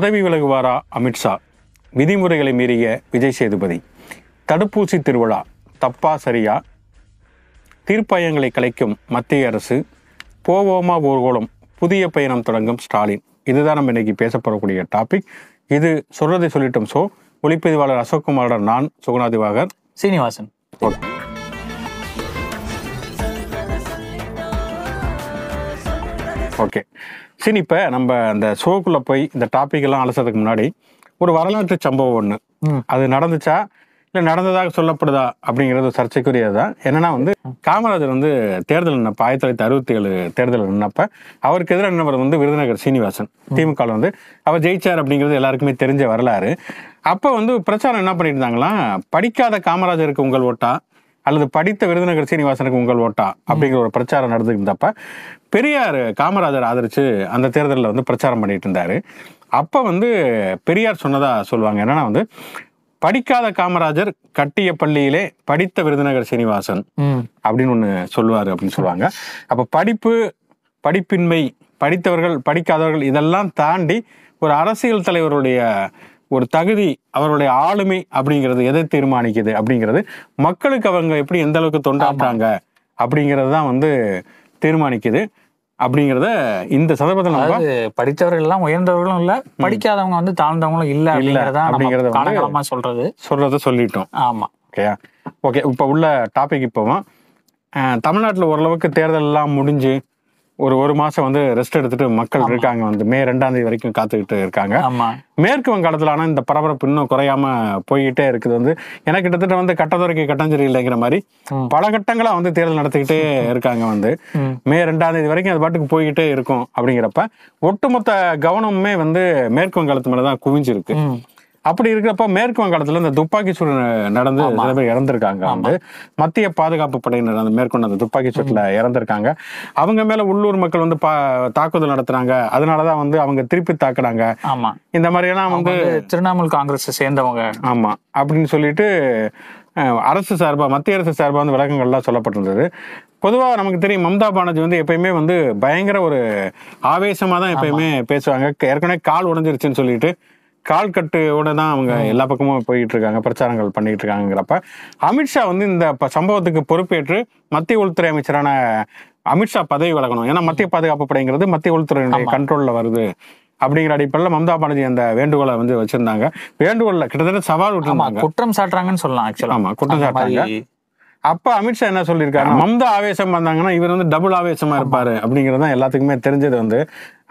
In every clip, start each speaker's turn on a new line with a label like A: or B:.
A: பதவி விலகுவாரா அமித்ஷா விதிமுறைகளை மீறிய விஜய் சேதுபதி. தடுப்பூசி திருவிழா தப்பா சரியா? தீர்ப்பாயங்களை கலைக்கும் மத்திய அரசு போவோமா ஊர்வலம் புதிய பயணம் தொடங்கும் ஸ்டாலின். இதுதான் நம்ம இன்னைக்கு பேசப்படக்கூடிய டாபிக் இது சொல்றதை சொல்லிட்டோம் ஸோ ஒளிப்பதிவாளர் அசோக்குமாருடன் நான் சுகுணாதிவாகர்
B: சீனிவாசன்.
A: ஓகே. சரி இப்போ நம்ம அந்த ஷோக்குள்ள போய் இந்த டாபிக் எல்லாம் அலசறதுக்கு முன்னாடி ஒரு வரலாற்று சம்பவம் ஒன்று. அது நடந்துச்சா? இல்லை நடந்ததாக சொல்லப்படுதா? அப்படிங்கிறது ஒரு சர்ச்சைக்குரியது? தான் என்னன்னா வந்து காமராஜர் வந்து தேர்தல் நின்னப்ப ஆயிரத்தி தொள்ளாயிரத்தி அறுபத்தி ஏழு தேர்தல் நின்னப்ப அவருக்கு எதிராக நின்றவர் வந்து விருதுநகர் சீனிவாசன் திமுக வந்து. அவர் ஜெயிச்சார் அப்படிங்கிறது எல்லாருக்குமே தெரிஞ்ச வரலாறு. அப்போ வந்து பிரச்சாரம் என்ன பண்ணிட்டு இருந்தாங்களாம் படிக்காத காமராஜருக்கு உங்கள் ஓட்டா? அல்லது படித்த விருதுநகர் சீனிவாசனுக்கு உங்கள் ஓட்டா அப்படிங்கிற ஒரு பிரச்சாரம் நடந்துட்டு இருந்தப்ப பெரியார் காமராஜர் ஆதரிச்சு அந்த தேர்தலில் வந்து பிரச்சாரம் பண்ணிட்டு இருந்தாரு. அப்ப வந்து பெரியார் சொன்னதா சொல்லுவாங்க. என்னன்னா வந்து படிக்காத காமராஜர் கட்டிய பள்ளியிலே படித்த விருதுநகர் சீனிவாசன் அப்படின்னு ஒன்று சொல்லுவார் அப்படின்னு சொல்லுவாங்க. அப்போ படிப்பு படிப்பின்மை படித்தவர்கள் படிக்காதவர்கள் இதெல்லாம் தாண்டி ஒரு அரசியல் தலைவருடைய ஒரு தகுதி அவருடைய ஆளுமை அப்படிங்கிறது எதை தீர்மானிக்குது அப்படிங்கிறது மக்களுக்கு அவங்க எப்படி எந்த அளவுக்கு தொண்டாற்றாங்க அப்படிங்கிறது தான் வந்து தீர்மானிக்குது அப்படிங்கிறத இந்த சந்தர்ப்பத்தில் நம்ம
B: படித்தவர்கள் எல்லாம் உயர்ந்தவர்களும் இல்ல படிக்காதவங்க வந்து தாழ்ந்தவங்களும் இல்ல அப்படிங்கறத
A: அப்படிங்கறத
B: சொல்றது.
A: சொல்றதை சொல்லிட்டோம்.
B: ஆமா.
A: ஓகேயா ஓகே இப்போ உள்ள டாபிக் இப்போவும் தமிழ்நாட்டில் ஓரளவுக்கு தேர்தல் எல்லாம் முடிஞ்சு ஒரு ஒரு மாசம் வந்து ரெஸ்ட் எடுத்துட்டு மக்கள் இருக்காங்க. வந்து மே ரெண்டாம் தேதி வரைக்கும் காத்துக்கிட்டு இருக்காங்க.
B: ஆமா.
A: மேற்கு வங்காளத்தில் ஆனால் இந்த பரபரப்பு இன்னும் குறையாம போய்கிட்டே இருக்குது வந்து. எனக்கு கிட்டத்தட்ட வந்து கட்டத்துறைக்கு கட்டம் சரியில்லைங்கிற மாதிரி. பல கட்டங்களா வந்து தேர்தல் நடத்திக்கிட்டே இருக்காங்க வந்து.
B: ம்.
A: ரெண்டாம் தேதி வரைக்கும் அது பாட்டுக்கு போய்கிட்டே இருக்கும் அப்படிங்கிறப்ப ஒட்டுமொத்த கவனமுமே வந்து மேற்கு வங்காளத்து மேல தான் குவிஞ்சிருக்கு அப்படி இருக்கிறப்ப மேற்கு வங்காளத்துல இந்த துப்பாக்கி சூடு நடந்து சில பேர் இறந்திருக்காங்க. வந்து மத்திய பாதுகாப்பு படையினர் அந்த மேற்கொண்ட அந்த துப்பாக்கி சூட்டுல இறந்திருக்காங்க. அவங்க மேல உள்ளூர் மக்கள் வந்து தாக்குதல் நடத்துறாங்க. அதனாலதான் வந்து அவங்க திருப்பி தாக்குறாங்க.
B: ஆமா.
A: இந்த மாதிரி எல்லாம்
B: அவங்க
A: வந்து
B: திரிணாமுல் காங்கிரஸ் சேர்ந்தவங்க.
A: ஆமா. அப்படின்னு சொல்லிட்டு அரசு சார்பா மத்திய அரசு சார்பா வந்து விளக்கங்கள்லாம் சொல்லப்பட்டிருந்தது. பொதுவா நமக்கு தெரியும் மம்தா பானர்ஜி வந்து எப்பயுமே வந்து பயங்கர ஒரு ஆவேசமா தான் எப்பயுமே பேசுவாங்க. ஏற்கனவே கால் உடைஞ்சிருச்சுன்னு சொல்லிட்டு கால் கட்டுவோட தான் அவங்க எல்லா பக்கமும் போயிட்டு இருக்காங்க பிரச்சாரங்கள் பண்ணிட்டு இருக்காங்கிறப்ப அமித்ஷா வந்து இந்த சம்பவத்துக்கு பொறுப்பேற்று மத்திய உள்துறை அமைச்சரான அமித்ஷா பதவி விலகணும் ஏன்னா மத்திய பாதுகாப்பு படைங்கிறது மத்திய உள்துறையினுடைய கண்ட்ரோல்ல வருது. அப்படிங்கிற அடிப்படையில் மம்தா பானர்ஜி அந்த வேண்டுகோளை வந்து வச்சிருந்தாங்க. வேண்டுகோள்ல கிட்டத்தட்ட சவால் விட்டுருந்தாங்க.
B: குற்றம் சாட்டுறாங்கன்னு சொல்லலாம் ஆக்சுவலா
A: ஆமா குற்றம் சாட்டாங்க அப்ப அமித்ஷா என்ன சொல்லியிருக்காரு மம்தா ஆவேசம் வந்தாங்கன்னா இவர் வந்து டபுள் ஆவேசமா இருப்பாரு அப்படிங்கிறது தான் எல்லாத்துக்குமே தெரிஞ்சது வந்து.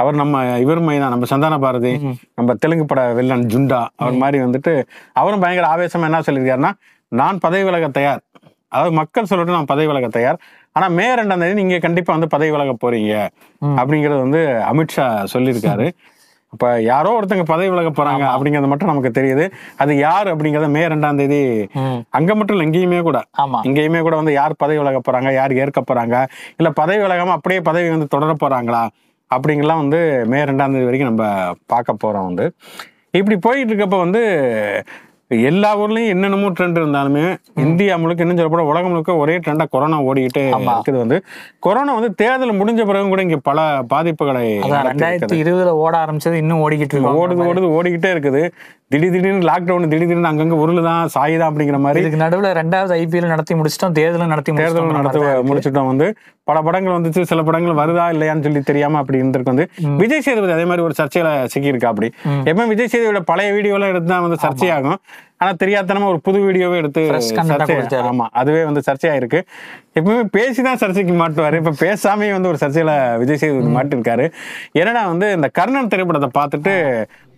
A: அவர் நம்ம இவர் தான் நம்ம சந்தான பாரதி நம்ம தெலுங்கு பட வில்லன் ஜுண்டா அவர் மாதிரி வந்துட்டு அவரும் பயங்கர ஆவேசமா என்ன சொல்லியிருக்காருன்னா நான் பதவி விலக தயார். அதாவது மக்கள் சொல்லட்டும் நான் பதவி விலக தயார். ஆனா மே ரெண்டாம் தேதி நீங்க கண்டிப்பா வந்து பதவி விலக போறீங்க. அப்படிங்கறது வந்து அமித்ஷா சொல்லியிருக்காரு. அப்ப யாரோ ஒருத்தங்க பதவி விலக போறாங்க அப்படிங்கறது மட்டும் நமக்கு தெரியுது. அது யார் அப்படிங்கறத மே ரெண்டாம் தேதி அங்க மட்டும் இல்ல இங்கேயுமே கூட.
B: ஆமா.
A: இங்கேயுமே கூட வந்து யார் பதவி விலக போறாங்க யார் ஏற்க போறாங்க இல்ல பதவி விலகாம அப்படியே பதவி வந்து தொடர போறாங்களா அப்படிங்கலாம் வந்து மே ரெண்டாம் தேதி வரைக்கும் நம்ம பார்க்க போறோம் வந்து. இப்படி போயிட்டு இருக்கப்ப வந்து எல்லா ஊர்லயும் என்னென்னமோ ட்ரெண்ட் இருந்தாலுமே இந்தியா முழுக்க இன்னும் சொல்ல போனா உலகம் முழுக்க ஒரே ட்ரெண்டா கொரோனா ஓடிக்கிட்டே. இருக்குது வந்து. கொரோனா வந்து தேர்தல் முடிஞ்ச பிறகு கூட இங்க பல பாதிப்புகளை
B: ரெண்டாயிரத்தி இருபதுல ஓட ஆரம்பிச்சது இன்னும் ஓடிக்கிட்டு இருக்கு
A: ஓடுது ஓடுது ஓடிக்கிட்டே இருக்குது. திடீர் திடீர்னு லாக்டவுன் திடீர் திடீர்னு அங்கங்க உருளுதான் சாயுதான் அப்படிங்கிற மாதிரி
B: இதுக்கு நடுவுல ரெண்டாவது ஐபிஎல் நடத்தி முடிச்சிட்டோம் தேர்தலும் நடத்தி
A: தேர்தல்
B: முடிச்சிட்டோம்
A: நடத்த முடிச்சிட்டோம் வந்து. பல படங்கள் வந்துச்சு சில படங்கள் வருதா இல்லையான்னு சொல்லி தெரியாம அப்படி இருந்திருக்கு வந்து. விஜய் சேதுபதி அதே மாதிரி ஒரு சர்ச்சையில சிக்கியிருக்கா அப்படி. எப்பவுமே விஜய் சேதுபதியோட பழைய வீடியோ எல்லாம் எடுத்து தான் வந்து சர்ச்சையாகும். ஆனா தெரியாதனமா ஒரு புது வீடியோவே எடுத்து. ஆமா அதுவே வந்து சர்ச்சையாயிருக்கு. எப்பவுமே பேசிதான் சர்ச்சைக்கு மாட்டுவாரு. இப்ப பேசாமே வந்து ஒரு சர்ச்சையில விஜய் சேதுபதி மாட்டிருக்காரு. என்னன்னா வந்து இந்த கர்ணன் திரைப்படத்தை பார்த்துட்டு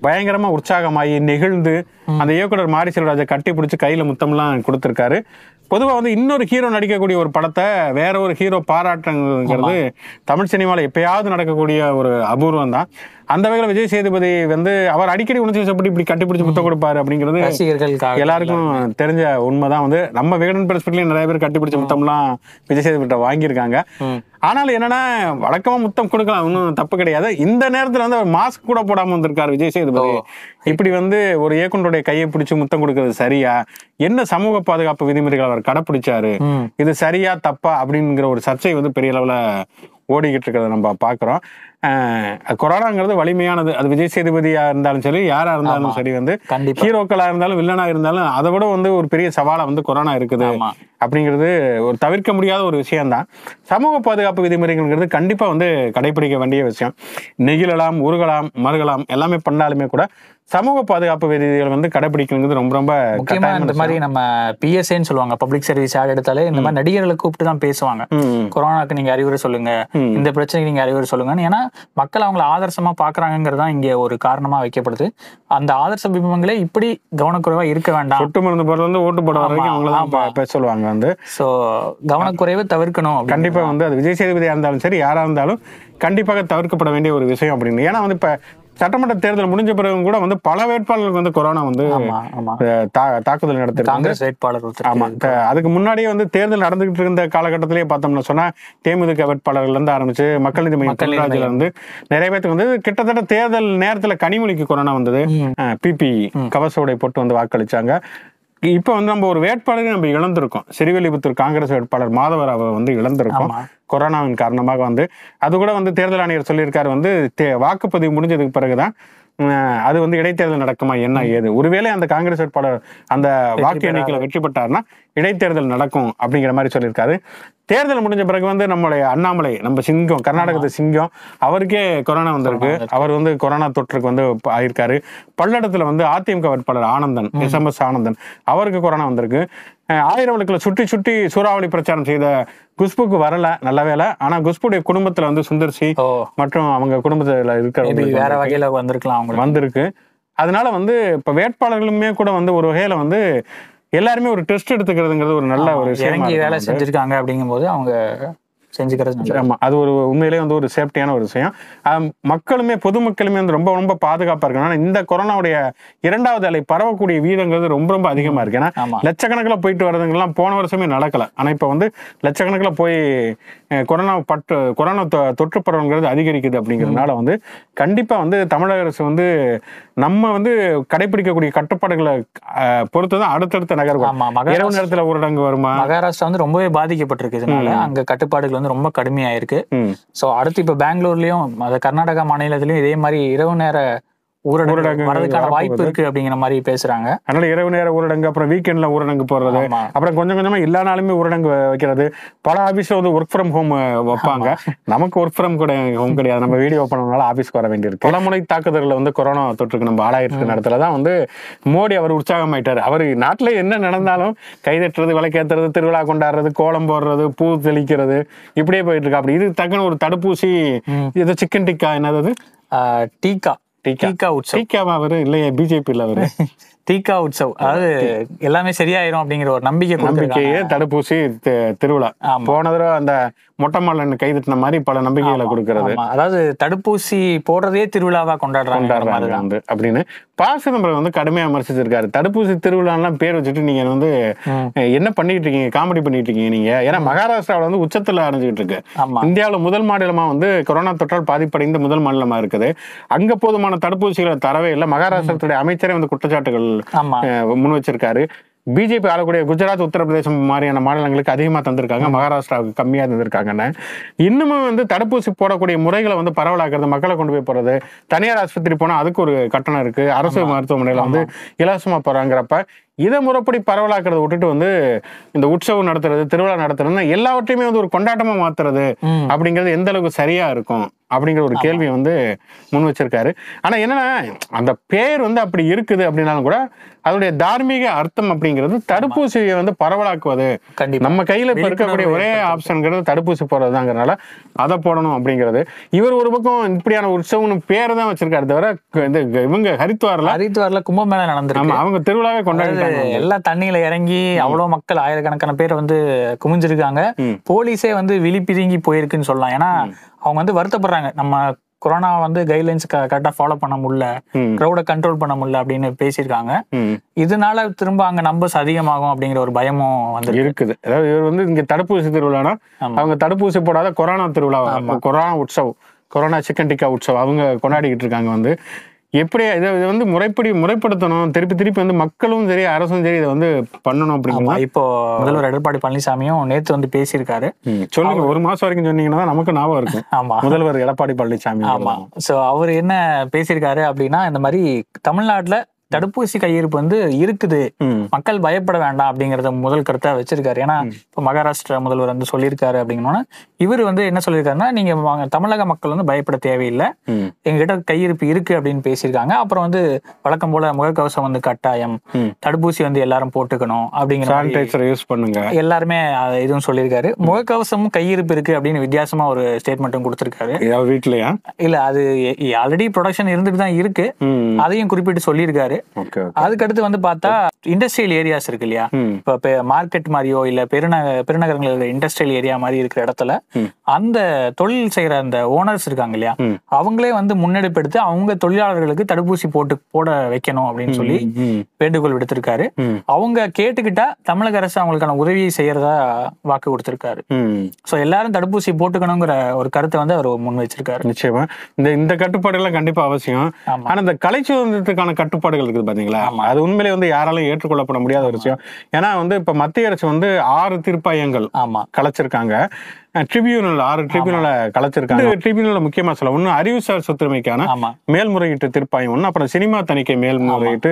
A: பயங்கரமா உற்சாகமாகி நெகிழ்ந்து அந்த இயக்குனர் மாரி செல்வராஜை கட்டி பிடிச்சி கையில முத்தம்லாம் கொடுத்திருக்காரு. பொதுவா வந்து இன்னொரு ஹீரோ நடிக்கக்கூடிய ஒரு படத்தை வேற ஒரு ஹீரோ பாராட்டுங்கிறது தமிழ் சினிமால எப்பயாவது நடக்கக்கூடிய ஒரு அபூர்வம் தான் அந்த வகையில விஜய் சேதுபதி வந்து அவர் அடிக்கடி உணர்ச்சி வசப்பட்டு இப்படி கட்டி பிடிச்சி முத்தம் கொடுப்பாரு அப்படிங்கிறது எல்லாருக்கும் தெரிஞ்ச உண்மைதான். வந்து நம்ம விகடன் பிரஸ்பெக்ட்லயும் நிறைய பேர் கட்டிப்பிடிச்ச முத்தம்லாம் விஜய் சேதுபதிட்ட வாங்கியிருக்காங்க. ஆனாலும் என்னன்னா வழக்கமா முத்தம் கொடுக்கலாம். ஒன்றும் தப்பு கிடையாது. இந்த நேரத்துல வந்து அவர் மாஸ்க் கூட போடாம வந்திருக்காரு விஜய் சேதுபதி. இப்படி வந்து ஒரு இயக்குனருடைய கையை பிடிச்சு முத்தம் கொடுக்கறது சரியா? என்ன சமூக பாதுகாப்பு விதிமுறைகள் அவர் கடைப்பிடிச்சாரு. இது சரியா தப்பா? அப்படிங்கிற ஒரு சர்ச்சை வந்து பெரிய அளவுல ஓடிக்கிட்டு இருக்கிறத நம்ம பாக்குறோம் அஹ், கொரோனாங்கிறது வலிமையானது. அது விஜய் சேதுபதியா இருந்தாலும் சரி யாரா இருந்தாலும் சரி வந்து ஹீரோக்களா இருந்தாலும் வில்லனா இருந்தாலும் அதை விட வந்து ஒரு பெரிய சவாலா வந்து கொரோனா இருக்குது அப்படிங்கிறது ஒரு தவிர்க்க முடியாத ஒரு விஷயம்தான். சமூக பாதுகாப்பு விதிமுறைகள்ங்கிறது கண்டிப்பா வந்து கடைபிடிக்க வேண்டிய விஷயம். நெகிழலாம் உருகலாம் மறுகலாம் எல்லாமே பண்ணாலுமே கூட சமூக பாதுகாப்பு விதிகள் வந்து கடைபிடிக்கணுங்கிறது ரொம்ப ரொம்ப
B: முக்கியமா இந்த மாதிரி நம்ம பிஎஸ்ஏன்னு சொல்லுவாங்க பப்ளிக் சர்வீஸ் ஆட் எடுத்தாலே இந்த மாதிரி நடிகர்களை கூப்பிட்டு தான் பேசுவாங்க. கொரோனாக்கு நீங்க அறிவுரை சொல்லுங்க. இந்த பிரச்சனைக்கு நீங்க அறிவுரை சொல்லுங்க ஏன்னா மக்கள் அவங்கள ஆதர்சமா பாக்குறாங்கிறது தான் இங்க ஒரு காரணமா வைக்கப்படுது. அந்த ஆதர்ச பிம்பங்களே இப்படி கவனக்குறைவா இருக்க வேண்டாம்.
A: சொட்டு மருந்து போடுறது வந்து ஓட்டு போட வரைக்கும் அவங்கள பேச சொல்லுவாங்க வந்து.
B: சோ கவனக்குறைவை தவிர்க்கணும்.
A: கண்டிப்பா வந்து அது விஜய் சேதுபதியா இருந்தாலும் சரி யாரா இருந்தாலும் கண்டிப்பாக தவிர்க்கப்பட வேண்டிய ஒரு விஷயம் அப்படின்னு. ஏன்னா வந்து இப்ப சட்டமன்ற தேர்தல் முடிஞ்ச பிறகு கூட வந்து பல வேட்பாளர்களுக்கு வந்து கொரோனா வந்து தாக்குதல் நடத்திருக்கு
B: காங்கிரஸ் வேட்பாளர் ஒருத்தர்
A: ஆமா. அதுக்கு முன்னாடியே வந்து தேர்தல் நடந்துகிட்டு இருந்த காலகட்டத்திலேயே பார்த்தோம்னா சொன்னா தேமுதிக வேட்பாளர்கள்ல இருந்து ஆரம்பிச்சு மக்கள் நீதி மையம் இருந்து நிறைய பேருக்கு வந்து கிட்டத்தட்ட தேர்தல் நேரத்துல கனிமொழிக்கு கொரோனா வந்தது. பிபி கவச உடை போட்டு வந்து வாக்களிச்சாங்க. இப்ப வந்து நம்ம ஒரு வேட்பாளரை நம்ம இழந்திருக்கோம். சிறுவில்லிபுத்தூர் காங்கிரஸ் வேட்பாளர் மாதவராவை வந்து இழந்திருக்கோம். கொரோனாவின் காரணமாக வந்து அது கூட வந்து தேர்தல் ஆணையர் சொல்லியிருக்காரு வந்து வாக்குப்பதிவு முடிஞ்சதுக்கு பிறகுதான் அது வந்து இடைத்தேர்தல் நடக்குமா? என்ன ஏது? ஒருவேளை அந்த காங்கிரஸ் வேட்பாளர் அந்த வாக்கு எண்ணிக்கையில வெற்றி பெற்றார்னா இடைத்தேர்தல் நடக்கும் அப்படிங்கிற மாதிரி சொல்லியிருக்காரு. தேர்தல் முடிஞ்ச பிறகு வந்து நம்மளுடைய அண்ணாமலை நம்ம சிங்கம் கர்நாடகத்து சிங்கம் அவருக்கே கொரோனா வந்திருக்கு. அவர் வந்து கொரோனா தொற்றுக்கு வந்து ஆயிருக்காரு. பல்லடத்துல வந்து அதிமுக வேட்பாளர் Anandan S M S Anandan அவருக்கு கொரோனா வந்திருக்கு. ஆயிரம் விளக்குல சுற்றி சுற்றி சூறாவளி பிரச்சாரம் செய்த குஷ்புக்கு வரல நல்ல வேலை ஆனா குஷ்புடைய குடும்பத்துல வந்து சுந்தர்சி மற்றும் அவங்க குடும்பத்துல
B: மேபி
A: இருக்கிறவங்க
B: வேற வகையில வந்திருக்கலாம் அவங்களுக்கு.
A: வந்திருக்கு. அதனால வந்து இப்ப வேட்பாளர்களுமே கூட வந்து ஒரு வகையில வந்து எல்லாருமே ஒரு டெஸ்ட் எடுத்துக்கிறதுங்கிறது ஒரு நல்ல ஒரு
B: வேலை. செஞ்சிருக்காங்க அப்படிங்கும்போது அவங்க செஞ்சுக்கிறது.
A: ஆமா அது ஒரு உண்மையிலேயே வந்து ஒரு சேஃப்டியான ஒரு விஷயம். மக்களுமே பொதுமக்களுமே வந்து ரொம்ப ரொம்ப பாதுகாப்பா இருக்கணும் ஆனா இந்த கொரோனாவுடைய இரண்டாவது அலை பரவக்கூடிய வீதங்கிறது ரொம்ப ரொம்ப அதிகமா இருக்கு. ஏன்னா லட்சக்கணக்கில் போயிட்டு வர்றதுங்கெல்லாம் போன வருஷமே நடக்கல. ஆனா இப்ப வந்து லட்சக்கணக்கில் போய் கொரோனா பட்டு கொரோனா தொற்று பரவல்ங்கிறது அதிகரிக்குது அப்படிங்கிறதுனால வந்து கண்டிப்பா வந்து தமிழக அரசு வந்து நம்ம வந்து கடைபிடிக்கக்கூடிய கட்டுப்பாடுகளை பொறுத்து தான் அடுத்தடுத்த நகர்வு. இரவு நேரத்துல ஊரடங்கு வருமா?
B: மகாராஷ்டிரா வந்து ரொம்பவே பாதிக்கப்பட்டிருக்கு இதனால அங்க கட்டுப்பாடுகள் வந்து ரொம்ப கடுமையாயிருக்கு. சோ அடுத்து இப்ப பெங்களூர்லயும் அது கர்நாடகா மாநிலத்திலயும் இதே மாதிரி இரவு நேர ஊரடங்கு வரதுக்கான வாய்ப்பு. இருக்கு அப்படிங்கிற மாதிரி பேசுறாங்க.
A: அதனால இரவு நேர ஊரடங்கு அப்புறம் வீக்கெண்ட்ல ஊரடங்கு போடுறது. அப்புறம் கொஞ்சம் கொஞ்சமா எல்லா நாளுமே ஊரடங்கு வைக்கிறது. பல ஆபீஸ்ல வந்து ஒர்க் ஃப்ரம் ஹோம் வைப்பாங்க. நமக்கு ஒர்க் ஃப்ரம் கூட ஹோம் கிடையாது. நம்ம வீடியோ பண்ணனால ஆபீஸ்க்கு வர வேண்டியிருக்கு. பல முறை தாக்குதல்ல வந்து கொரோனா தொற்றுக்கு நம்ம ஆளாயிருக்கு நேரத்துல தான் வந்து மோடி அவர் உற்சாகமாயிட்டாரு. அவர் நாட்டுல என்ன நடந்தாலும் கைதட்டுறது விளக்கேத்துறது திருவிழா கொண்டாடுறது கோலம் போடுறது பூ தெளிக்கிறது இப்படியே போயிட்டு இருக்கு. அப்படி இது தக்கன ஒரு தடுப்பூசி. இது சிக்கன் டிக்கா என்னது அது?
B: டீகா டீகா
A: அவரு? இல்லையே பிஜேபியில் அவரு.
B: டீகா உற்சவ் அதாவது எல்லாமே சரியாயிரும் அப்படிங்கிற ஒரு நம்பிக்கை.
A: நம்பிக்கையே தடுப்பூசி திருவிழா. போன தடவை அந்த மொட்டை மாலன் கைதட்டின மாதிரி பல நம்பிக்கைகளை கொடுக்கறது.
B: அதாவது தடுப்பூசி போடுறதே திருவிழாவா கொண்டாடுறாங்க
A: அப்படின்னு ப சிதம்பரம் வந்து கடுமையா விமர்சிச்சிருக்காரு. தடுப்பூசி திருவிழாலாம் பேர் வச்சுட்டு நீங்க வந்து என்ன பண்ணிட்டு இருக்கீங்க? காமெடி பண்ணிட்டு இருக்கீங்க நீங்க? ஏன்னா மகாராஷ்டிராவில் வந்து உச்சத்துல அடைஞ்சுக்கிட்டு இருக்கு. இந்தியாவுல முதல் மாநிலமா வந்து கொரோனா தொற்றால் பாதிப்படைந்த முதல் மாநிலமா இருக்குது. அங்க போதுமான தடுப்பூசிகளை தரவே இல்லை. மகாராஷ்டிரத்துடைய அமைச்சரே வந்து குற்றச்சாட்டுகள் முன் வச்சிருக்காரு. பிஜேபி ஆளக்கூடிய குஜராத் உத்தரப்பிரதேசம் மாதிரியான மாநிலங்களுக்கு அதிகமா தந்திருக்காங்க. மகாராஷ்டிராவுக்கு கம்மியா தந்திருக்காங்கன்னு இன்னமும் வந்து தடுப்பூசி போடக்கூடிய முறைகளை வந்து பரவலாக்குறது மக்களை கொண்டு போய் போறது தனியார் ஆஸ்பத்திரி போனா அதுக்கு ஒரு கட்டணம் இருக்கு. அரசு மருத்துவமனையில வந்து இலவசமா போறாங்கிறப்ப இதை முறைப்படி பரவலாக்குறத விட்டுட்டு வந்து இந்த உற்சவம் நடத்துறது திருவிழா நடத்துறதுன்னா எல்லாவற்றையுமே வந்து ஒரு கொண்டாட்டமா மாத்துறது. அப்படிங்கிறது எந்த அளவுக்கு சரியா இருக்கும் அப்படிங்கிற ஒரு கேள்வியை வந்து முன் வச்சிருக்காரு. ஆனா என்னன்னா அந்த பேர் வந்து அப்படி இருக்குது அப்படின்னாலும் கூட அதோடைய தார்மீக அர்த்தம் அப்படிங்கிறது தடுப்பூசியை வந்து பரவலாக்குவது. நம்ம கையில இப்ப இருக்கக்கூடிய ஒரே ஆப்ஷன்ங்கிறது தடுப்பூசி போடுறதுதாங்கிறனால அதை போடணும் அப்படிங்கிறது. இவர் ஒரு பக்கம் இப்படியான உற்சவம்னு பேர் தான் வச்சிருக்காரு தவிர இந்த இவங்க ஹரித்வார்ல
B: ஹரித்வார்ல கும்பமேளா நடந்திருக்கு.
A: அவங்க திருவிழாவே
B: அதாவது எல்லாம் தண்ணியில இறங்கி அவ்வளவு மக்கள் ஆயிரக்கணக்கான பேர் வந்து குமிஞ்சிருக்காங்க. போலீஸே வந்து விழிப்பிதுங்கி போயிருக்குன்னு சொல்லலாம். ஏன்னா அவங்க வந்து வருத்தப்படுறாங்க. நம்ம கொரோனா வந்து கைட்லைன்ஸ் கரெக்டா ஃபாலோ பண்ண முடியல. க்ரௌட கண்ட்ரோல் பண்ண முடியல அப்படின்னு பேசியிருக்காங்க. இதனால திரும்ப அங்க நம்பர்ஸ் அதிகமாகும் அப்படிங்கிற ஒரு பயமும் வந்து
A: இருக்குது. அதாவது இவர் வந்து இங்க தடுப்பூசி திருவிழானா. அவங்க தடுப்பூசி போடாத கொரோனா திருவிழா. கொரோனா உற்சவ். கொரோனா சிக்கன் டிக்கா உற்சவ். அவங்க கொண்டாடிக்கிட்டு இருக்காங்க வந்து. எப்படி இதை இதை வந்து முறைப்படி முறைப்படுத்தணும். திருப்பி திருப்பி வந்து மக்களும் சரி அரசும் சரி இதை வந்து பண்ணணும்
B: ஆமா
A: அப்படிங்கிறத
B: இப்போ முதல்வர் எடப்பாடி பழனிசாமியும் நேத்து வந்து பேசியிருக்காரு.
A: சொல்லுங்க ஒரு மாசம் வரைக்கும் சொன்னீங்கன்னா நமக்கு ஞாபகம் இருக்கும்.
B: ஆமா.
A: முதல்வர் எடப்பாடி பழனிசாமி
B: ஆமா. சோ அவர் என்ன பேசியிருக்காரு அப்படின்னா இந்த மாதிரி தமிழ்நாட்டுல தடுப்பூசி கையிருப்பு வந்து இருக்குது. மக்கள் பயப்பட வேண்டாம் அப்படிங்கறத முதல் கருத்தா வச்சிருக்காரு. ஏன்னா இப்போ மகாராஷ்டிரா முதல்வர் வந்து சொல்லியிருக்காரு அப்படிங்கன்னா இவர் வந்து என்ன சொல்லியிருக்காருன்னா நீங்க வாங்க, தமிழக மக்கள் வந்து பயப்பட தேவையில்லை. எங்ககிட்ட கையிருப்பு இருக்கு அப்படின்னு பேசியிருக்காங்க. அப்புறம் வந்து வழக்கம் போல முகக்கவசம் வந்து கட்டாயம். தடுப்பூசி வந்து எல்லாரும் போட்டுக்கணும் அப்படிங்கிற
A: யூஸ் பண்ணுங்க.
B: எல்லாருமே இதுவும் சொல்லியிருக்காரு. முகக்கவசமும் கையிருப்பு இருக்கு அப்படின்னு வித்தியாசமா ஒரு ஸ்டேட்மெண்ட்டும் கொடுத்திருக்காரு.
A: வீட்லயா?
B: இல்ல அது ஆல்ரெடி ப்ரொடக்ஷன் இருந்துட்டு தான் இருக்கு. அதையும் குறிப்பிட்டு சொல்லியிருக்காரு. அதுக்கடுத்து வந்து பார்த்தா இண்டஸ்ட்ரியல் ஏரியாஸ் இருக்கு இல்லையா? இப்போ மார்க்கெட் மாதிரியோ இல்ல பெருநக பெருநகரங்களில் இண்டஸ்ட்ரியல் ஏரியா மாதிரி இருக்கிற இடத்துல. அந்த தொழில் செய்யற அந்த ஓனர்ஸ் இருக்காங்க இல்லையா. அவங்களே வந்து முன்னெடுப்பெடுத்து அவங்க தொழிலாளர்களுக்கு தடுப்பூசி போட்டு போட வைக்கணும் அப்படின்னு சொல்லி வேண்டுகோள் விடுத்திருக்காரு. அவங்க கேட்டுக்கிட்டா தமிழக அரசு அவங்களுக்கான உதவியை செய்யறதா வாக்கு கொடுத்திருக்காரு. சோ எல்லாரும் தடுப்பூசி போட்டுக்கணுங்கிற ஒரு கருத்தை வந்து அவர் முன் வச்சிருக்காரு
A: நிச்சயமா. இந்த இந்த கட்டுப்பாடு எல்லாம் கண்டிப்பா அவசியம். ஆனா இந்த கலை சுதந்திரத்துக்கான கட்டுப்பாடுகள் இருக்குது பாத்தீங்களா? அது உண்மையிலே வந்து யாராலும் ஏற்றுக்கொள்ளப்பட முடியாத ஒரு விஷயம். ஏன்னா வந்து இப்ப மத்திய அரசு வந்து ஆறு தீர்ப்பாயங்கள்
B: ஆமா.
A: கலைச்சிருக்காங்க. ட்ரிபியூனல் ஆறு ட்ரிபியூனலை கலைச்சிருக்காங்க ட்ரிபியூனல் முக்கியமா சொல்ல ஒண்ணு அறிவுசார் சொத்துரிமைக்கான மேல்முறையீட்டு தீர்ப்பாயம் ஒண்ணு அப்புறம் சினிமா தணிக்கை மேல்முறையீட்டு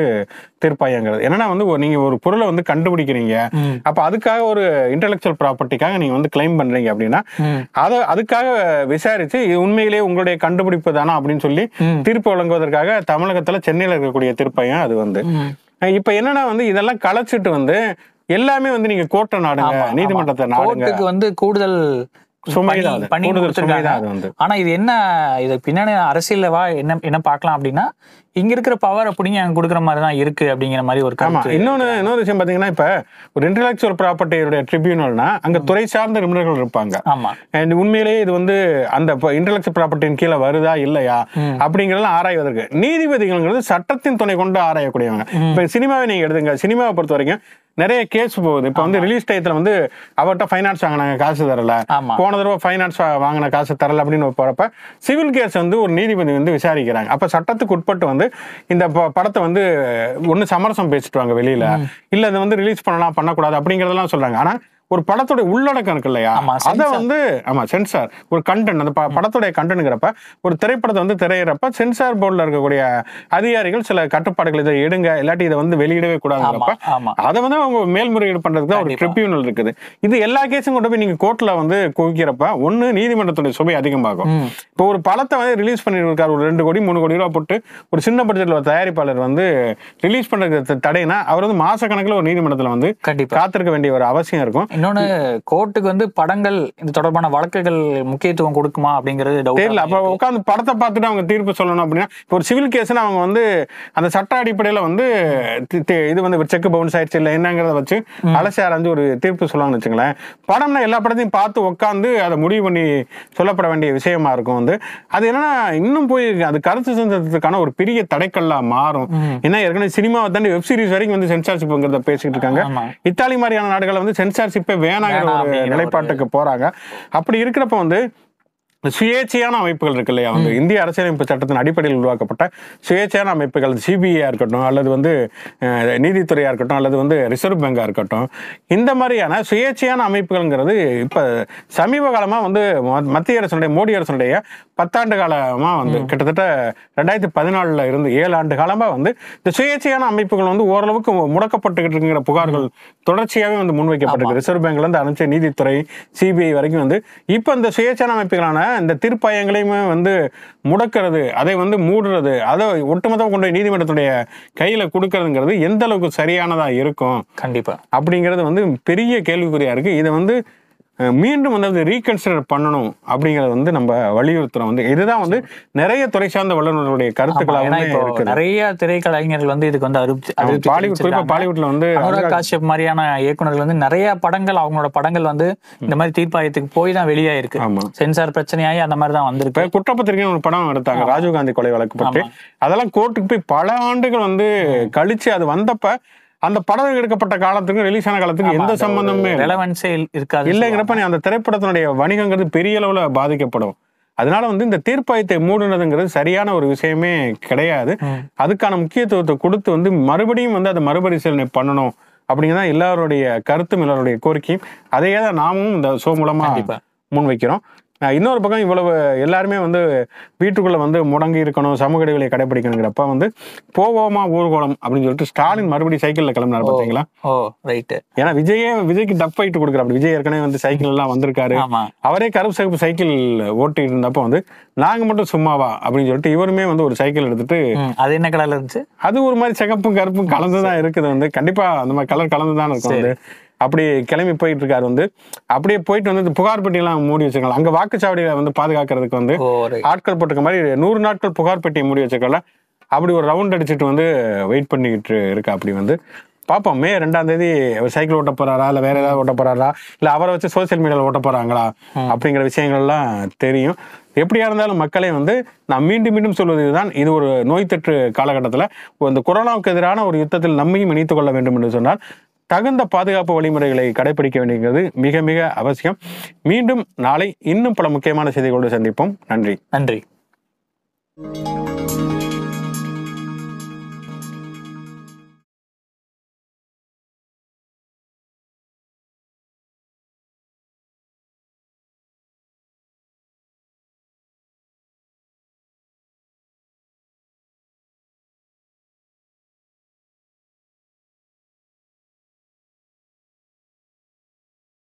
A: தீர்ப்பாயங்கிறது என்னன்னா வந்து நீங்க ஒரு பொருளை வந்து கண்டுபிடிக்கிறீங்க. அப்ப அதுக்காக ஒரு இன்டெலெக்சுவல் ப்ராப்பர்ட்டிக்காக நீங்க வந்து கிளைம் பண்றீங்க அப்படின்னா. அதை அதுக்காக விசாரிச்சு இது உண்மையிலேயே உங்களுடைய கண்டுபிடிப்பு தானா அப்படின்னு சொல்லி. தீர்ப்பு வழங்குவதற்காக தமிழகத்துல சென்னையில இருக்கக்கூடிய தீர்ப்பாயம் அது வந்து. இப்ப என்னன்னா வந்து இதெல்லாம் கலைச்சிட்டு வந்து எல்லாமே வந்து நீங்க கோர்ட்டை நாடுங்க நீதிமன்றத்தை நாடுங்க
B: கோர்ட்டுக்கு வந்து கூடுதல்
A: சுமைதான்
B: பணி-
A: அது.
B: பணி
A: கூடுதல்
B: கொடுத்திருக்காங்க.
A: சுமைதான் அது வந்து
B: ஆனா இது என்ன இது பின்னாடி அரசியல்வா என்ன என்ன பார்க்கலாம் அப்படின்னா இங்க இருக்கிற பவர் அப்படிங்க அங்க கொடுக்குற மாதிரி தான் இருக்கு அப்படிங்கிற மாதிரி ஒரு
A: ஆமா இன்னொன்னு இன்னொரு விஷயம் பாத்தீங்கன்னா இப்ப ஒரு இன்டெலெக்சுவல் ப்ராப்பர்ட்டியுடைய ட்ரிபியூனல்னா அங்க துறை சார்ந்த நிபுணர்கள் இருப்பாங்க.
B: ஆமா.
A: அண்ட் உண்மையிலேயே இது வந்து அந்த இன்டெலெக்சுவல் ப்ராப்பர்ட்டியின் கீழே வருதா இல்லையா. அப்படிங்கறதெல்லாம் ஆராய்வதற்கு. நீதிபதிகள்ங்கிறது சட்டத்தின் துணை கொண்டு ஆராயக்கூடியவங்க. இப்ப சினிமாவை நீங்க எடுத்துங்க. சினிமாவை பொறுத்த வரைக்கும் நிறைய கேஸ் போகுது. இப்ப வந்து ரிலீஸ் டயத்துல வந்து அவர்கிட்ட ஃபைனான்ஸ் வாங்கினாங்க காசு தரல. போன தடவை ஃபைனான்ஸ் வாங்கின காசு தரல அப்படின்னு போறப்ப சிவில் கேஸ் வந்து ஒரு நீதிபதி வந்து விசாரிக்கிறாங்க. அப்ப சட்டத்துக்கு உட்பட்டு வந்து இந்த ப- படத்தை வந்து ஒண்ணு சமரசம் பேசிட்டு வாங்க வெளியில. இல்ல இதை வந்து ரிலீஸ் பண்ணலாம் பண்ணக்கூடாது அப்படிங்கறதெல்லாம் சொல்றாங்க. ஆனா ஒரு படத்தோட உள்ளடக்கம் இருக்கு இல்லையா? அதை. வந்து ஆமா சென்சார் ஒரு கண்டென்ட் அந்த படத்தோடைய கண்டென்ட்ங்கிறப்ப ஒரு திரைப்படத்தை வந்து திரையிறப்ப சென்சார் போர்டில் இருக்கக்கூடிய அதிகாரிகள் சில கட்டுப்பாடுகள் இதை எடுங்க இல்லாட்டி இதை வந்து வெளியிடவே கூடாதுங்கிறப்ப அதை வந்து அவங்க மேல்முறையீடு பண்றதுக்கு தான் ஒரு. ட்ரிபியூனல் இருக்குது. இது எல்லா கேஸும் கொண்டு போய் நீங்க கோர்ட்ல வந்து குவிக்கிறப்ப ஒண்ணு நீதிமன்றத்துடைய சுமை அதிகமாகும். இப்போ ஒரு படத்தை வந்து ரிலீஸ் பண்ணிருக்காரு ஒரு ரெண்டு கோடி மூணு கோடி ரூபா போட்டு ஒரு சின்ன பட்ஜெட்ல ஒரு தயாரிப்பாளர் வந்து ரிலீஸ் பண்றதுக்கு தடைனா அவர் வந்து மாச கணக்குல ஒரு நீதிமன்றத்துல வந்து காத்திருக்க வேண்டிய ஒரு அவசியம் இருக்கும்.
B: இன்னொன்னு கோர்ட்டுக்கு வந்து படங்கள் இது தொடர்பான வழக்குகள் முக்கியத்துவம் கொடுக்குமா அப்படிங்கிறது
A: தெரியல. அப்ப உட்காந்து படத்தை பார்த்துட்டு அவங்க தீர்ப்பு சொல்லணும் அப்படின்னா இப்போ ஒரு சிவில் கேஸ்னா அவங்க வந்து அந்த சட்ட அடிப்படையில வந்து இது வந்து செக் பவுன்ஸ் ஆயிடுச்சு இல்லை என்னங்கிறத வச்சு அலசி ஆராய்ஞ்சு ஒரு தீர்ப்பு சொல்லுவாங்கன்னு வச்சுங்களேன் படம்னா எல்லா படத்தையும் பார்த்து உட்காந்து அதை முடிவு பண்ணி சொல்லப்பட வேண்டிய விஷயமா இருக்கும் வந்து. அது என்னன்னா இன்னும் போய் அது கருத்து சுதந்திரத்துக்கான ஒரு பெரிய தடைக்கல்லா மாறும். ஏன்னா ஏற்கனவே சினிமாவை தாண்டி வெப் சீரிஸ் வரைக்கும் வந்து சென்சார்ஷிப்ங்கிறத பேசிக்கிட்டு இருக்காங்க. இத்தாலி மாதிரியான நாடுகளை வந்து சென்சார்ஷிப்பே வேணாங்கிற ஒரு நிலைப்பாட்டுக்கு போறாங்க. அப்படி இருக்கிறப்ப வந்து சுயேட்சையான அமைப்புகள் இருக்கு இல்லையா வந்து இந்திய அரசியலமைப்பு சட்டத்தின் அடிப்படையில் உருவாக்கப்பட்ட சுயேட்சையான அமைப்புகள் சிபிஐயா இருக்கட்டும் அல்லது வந்து நீதித்துறையா இருக்கட்டும் அல்லது வந்து ரிசர்வ் பேங்கா இருக்கட்டும் இந்த மாதிரியான சுயேட்சையான அமைப்புகள்ங்கிறது இப்ப சமீப காலமா வந்து மத்திய அரசுடைய மோடி அரசுடைய பத்தாண்டு காலமா வந்து கிட்டத்தட்ட ரெண்டாயிரத்தி பதினாலுல இருந்து ஏழு ஆண்டு காலமா வந்து இந்த சுயேட்சையான அமைப்புகள் வந்து ஓரளவுக்கு முடக்கப்பட்டுக்கிட்டு இருக்கிற புகார்கள் தொடர்ச்சியாவே வந்து முன்வைக்கப்பட்டிருக்கு. ரிசர்வ் பேங்க்ல இருந்து அனுப்பிச்ச நீதித்துறை சிபிஐ வரைக்கும் வந்து இப்ப இந்த சுயேட்சையான அமைப்புகளான இந்த தீர்ப்பாயங்களையுமே வந்து முடக்கிறது அதை வந்து மூடுறது அதை ஒட்டுமொத்தமாக கொண்டு போய் நீதிமன்றத்துடைய கையில கொடுக்கறதுங்கிறது எந்த அளவுக்கு சரியானதா இருக்கும்
B: கண்டிப்பா.
A: அப்படிங்கிறது வந்து பெரிய கேள்விக்குறியா இருக்கு. இதை வந்து மீண்டும் வந்து அது ரீகன்சிடர் பண்ணணும் அப்படிங்கறது வந்து நம்ம வலியுறுத்துறோம். வந்து இதுதான் வந்து நிறைய துறை சார்ந்த வல்லுநர்களுடைய இருக்குது.
B: நிறைய திரைக்கலைஞர்கள் வந்து இதுக்கு வந்து அதிருப்தி
A: பாலிவுட் குறிப்பா
B: தெரிவிச்சிருக்காங்க.
A: பாலிவுட்ல வந்து
B: அனுராக் காஷ்யப் மாதிரியான இயக்குனர்கள் வந்து நிறைய படங்கள் அவங்களோட படங்கள் வந்து இந்த மாதிரி தீர்ப்பாயத்துக்கு போய் தான் வெளியாயிருக்கு. சென்சார் பிரச்சனையாகி அந்த மாதிரி தான் வந்திருக்கு.
A: இப்ப குற்றப்பத்திரிகைன்னு ஒரு படம் எடுத்தாங்க ராஜீவ்காந்தி கொலை வழக்கு பற்றி. அதெல்லாம் கோர்ட்டுக்கு போய் பல ஆண்டுகள் வந்து கழிச்சு அது வந்தப்ப அந்த படம் எடுக்கப்பட்ட காலத்துக்கும் ரிலீஸ் ஆன காலத்துக்கும் எந்த சம்பந்தமே.
B: ரெலவன்ஸே இருக்காது
A: இல்லைங்கிறப்ப நீ அந்த திரைப்படத்தினுடைய வணிகங்கிறது பெரிய அளவுல பாதிக்கப்படும். அதனால வந்து இந்த தீர்ப்பாயத்தை மூடுனதுங்கிறது சரியான ஒரு விஷயமே கிடையாது. அதுக்கான முக்கியத்துவத்தை கொடுத்து வந்து மறுபடியும் வந்து அதை மறுபரிசீலனை பண்ணணும் அப்படிங்கிறதான் எல்லாருடைய கருத்தும் எல்லாருடைய கோரிக்கையும் அதையே தான் நாமும் இந்த ஷோ மூலமா முன்வைக்கிறோம். இன்னொரு பக்கம் இவ்வளவு எல்லாருமே வந்து வீட்டுக்குள்ள வந்து முடங்கி இருக்கணும் சமூக இடைவெளியை கடைபிடிக்கணுங்கிறப்ப வந்து போவோமா ஊர்கோலம் அப்படின்னு சொல்லிட்டு ஸ்டாலின் மறுபடியும் சைக்கிள்ல கிளம்பினார் பாத்தீங்களா?
B: ஓ ரைட்டு
A: ஏன்னா விஜயே விஜய்க்கு டஃப் ஃபைட் கொடுக்குறாரு. விஜய் ஏற்கனவே வந்து சைக்கிள் எல்லாம் வந்திருக்காரு. அவரே கருப்பு சிகப்பு சைக்கிள் ஓட்டிட்டு இருந்தப்ப வந்து நாங்க மட்டும் சும்மாவா? அப்படின்னு சொல்லிட்டு இவருமே வந்து ஒரு சைக்கிள் எடுத்துட்டு
B: அது என்ன கலர்ல இருந்துச்சு?
A: அது ஒரு மாதிரி சிகப்பும் கருப்பும் கலந்துதான் இருக்குது வந்து. கண்டிப்பா அந்த மாதிரி கலர் கலந்து தான் இருக்கும் வந்து. அப்படி கிளம்பி போயிட்டு இருக்காரு வந்து. அப்படியே போயிட்டு வந்து புகார் பெட்டி எல்லாம் மூடி வச்சிருக்கலாம் அங்க வாக்குச்சாவடியில வந்து பாதுகாக்கிறதுக்கு வந்து ஆட்கள் போட்டிருக்க மாதிரி நூறு நாட்கள் புகார் பெட்டியை மூடி வச்சிருக்கல அப்படி ஒரு ரவுண்ட் அடிச்சுட்டு வந்து வெயிட் பண்ணிக்கிட்டு இருக்கா. அப்படி வந்து பார்ப்போம் மே ரெண்டாம் தேதி அவர் சைக்கிள் ஓட்ட போறாரா? இல்ல வேற ஏதாவது ஓட்ட போறாரா? இல்ல அவரை வச்சு சோசியல் மீடியால ஓட்ட போறாங்களா? அப்படிங்கிற விஷயங்கள்லாம் தெரியும். எப்படியா இருந்தாலும் மக்களே வந்து நான் மீண்டும் மீண்டும் சொல்வது இதுதான். இது ஒரு நோய் தொற்று காலகட்டத்தில் இந்த கொரோனாவுக்கு எதிரான ஒரு யுத்தத்தில் நம்மையும் இணைத்துக் கொள்ள வேண்டும் என்று சொன்னால் தகுந்த பாதுகாப்பு வழிமுறைகளை கடைபிடிக்க வேண்டியது மிக மிக அவசியம். மீண்டும் நாளை இன்னும் பல முக்கியமான செய்திகளோடு சந்திப்போம். நன்றி.
B: நன்றி.